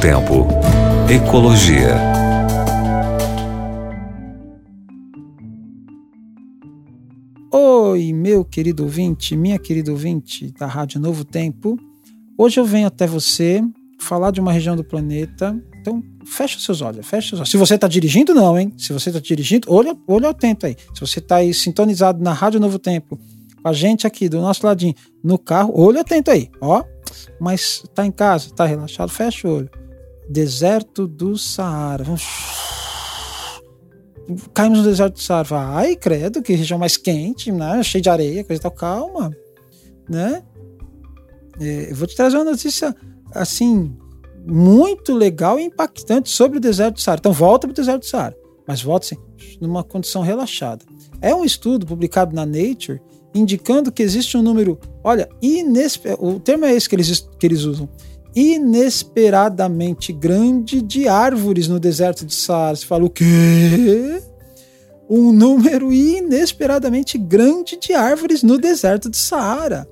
Tempo. Ecologia. Oi, meu querido ouvinte, minha querida ouvinte da Rádio Novo Tempo. Hoje eu venho até você falar de uma região do planeta. Então, fecha os seus olhos, fecha os olhos. Se você está dirigindo, não, hein? Se você está dirigindo, olha, olha atento aí. Se você está aí sintonizado na Rádio Novo Tempo, com a gente aqui do nosso ladinho, no carro, olha atento aí, ó. Mas tá em casa, tá relaxado, fecha o olho. Deserto do Saara. Caímos no deserto do Saara. Ai, credo, que região mais quente, né? Cheio de areia, coisa e tal. Calma, né? É, eu vou te trazer uma notícia, assim, muito legal e impactante sobre o deserto do Saara. Então, volta para o deserto do Saara. Mas volta, assim, numa condição relaxada. É um estudo publicado na Nature indicando que existe um número, olha, inesper... o termo é esse que eles, que eles usam, inesperadamente grande de árvores no deserto de Saara. Você fala o quê? Um número inesperadamente grande de árvores no deserto de Saara.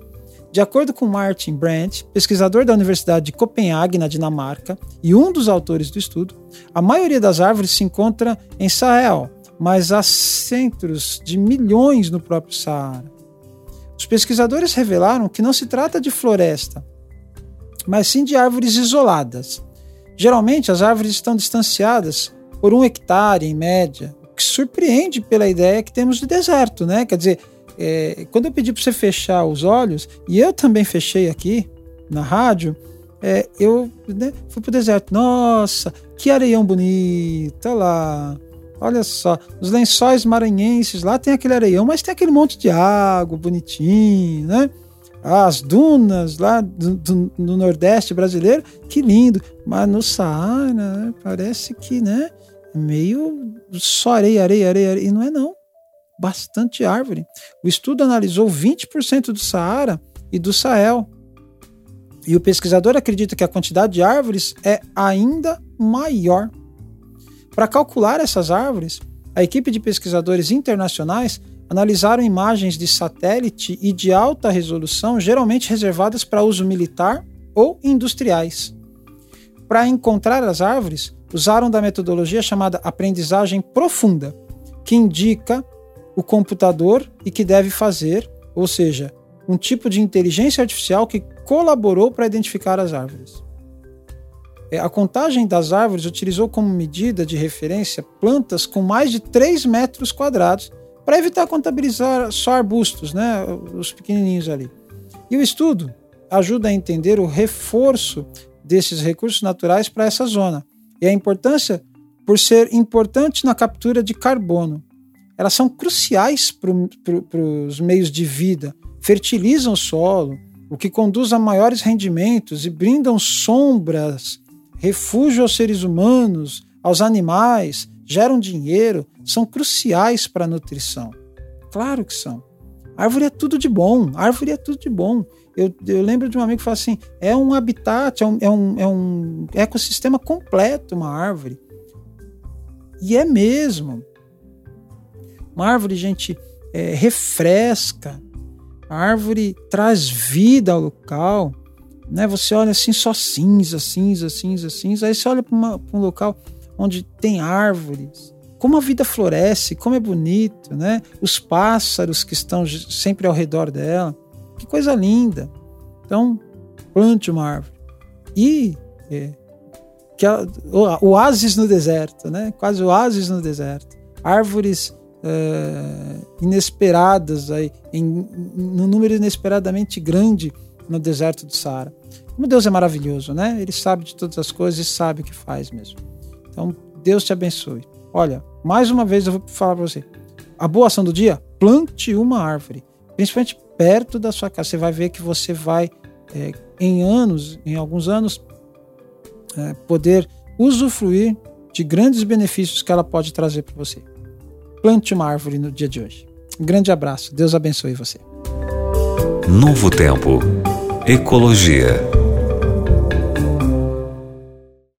De acordo com Martin Brandt, pesquisador da Universidade de Copenhague, na Dinamarca, e um dos autores do estudo, a maioria das árvores se encontra em Sahel, mas há centros de milhões no próprio Saara. Os pesquisadores revelaram que não se trata de floresta, mas sim de árvores isoladas. Geralmente, as árvores estão distanciadas por um hectare, em média, o que surpreende pela ideia que temos de deserto, né? Quer dizer, é, quando eu pedi para você fechar os olhos, e eu também fechei aqui na rádio, é, eu né, fui o deserto. Nossa, que areião bonito, lá. Olha só, os lençóis maranhenses, lá tem aquele areião, mas tem aquele monte de água bonitinho, né? As dunas lá do, do, do Nordeste brasileiro, que lindo. Mas no Saara, né, parece que, né? Meio só areia, areia, areia, areia. E não é não. Bastante árvore. O estudo analisou 20% do Saara e do Sahel. E o pesquisador acredita que a quantidade de árvores é ainda maior. Para calcular essas árvores, a equipe de pesquisadores internacionais analisaram imagens de satélite e de alta resolução, geralmente reservadas para uso militar ou industriais. Para encontrar as árvores, usaram da metodologia chamada aprendizagem profunda, que indica o computador e que deve fazer, ou seja, um tipo de inteligência artificial que colaborou para identificar as árvores. É, a contagem das árvores utilizou como medida de referência plantas com mais de 3 metros quadrados, para evitar contabilizar só arbustos, né, os pequenininhos ali. E o estudo ajuda a entender o reforço desses recursos naturais para essa zona e a importância por ser importante na captura de carbono. Elas são cruciais para os meios de vida, fertilizam o solo, o que conduz a maiores rendimentos e brindam sombras refúgio aos seres humanos, aos animais, geram dinheiro, são cruciais para a nutrição. Claro que são. Árvore é tudo de bom, árvore é tudo de bom. Eu, eu lembro de um amigo que fala assim: é um habitat, é um, é, um, é um ecossistema completo, uma árvore. E é mesmo. Uma árvore, gente, é, refresca, a árvore traz vida ao local né? Você olha assim só cinza, cinza, cinza, cinza. Aí você olha para um local onde tem árvores, como a vida floresce, como é bonito, né? Os pássaros que estão sempre ao redor dela, que coisa linda. Então, plante uma árvore. E é, que a, o, oásis no deserto, né? Quase oásis no deserto. Árvores é, inesperadas aí, em, em um número inesperadamente grande no deserto do Saara. Como Deus é maravilhoso, né? Ele sabe de todas as coisas e sabe o que faz mesmo. Então, Deus te abençoe. Olha, mais uma vez eu vou falar para você. A boa ação do dia, plante uma árvore, principalmente perto da sua casa. Você vai ver que você vai, é, em anos, em alguns anos, é, poder usufruir de grandes benefícios que ela pode trazer para você. Plante uma árvore no dia de hoje. Um grande abraço. Deus abençoe você. Novo Tempo. Ecologia.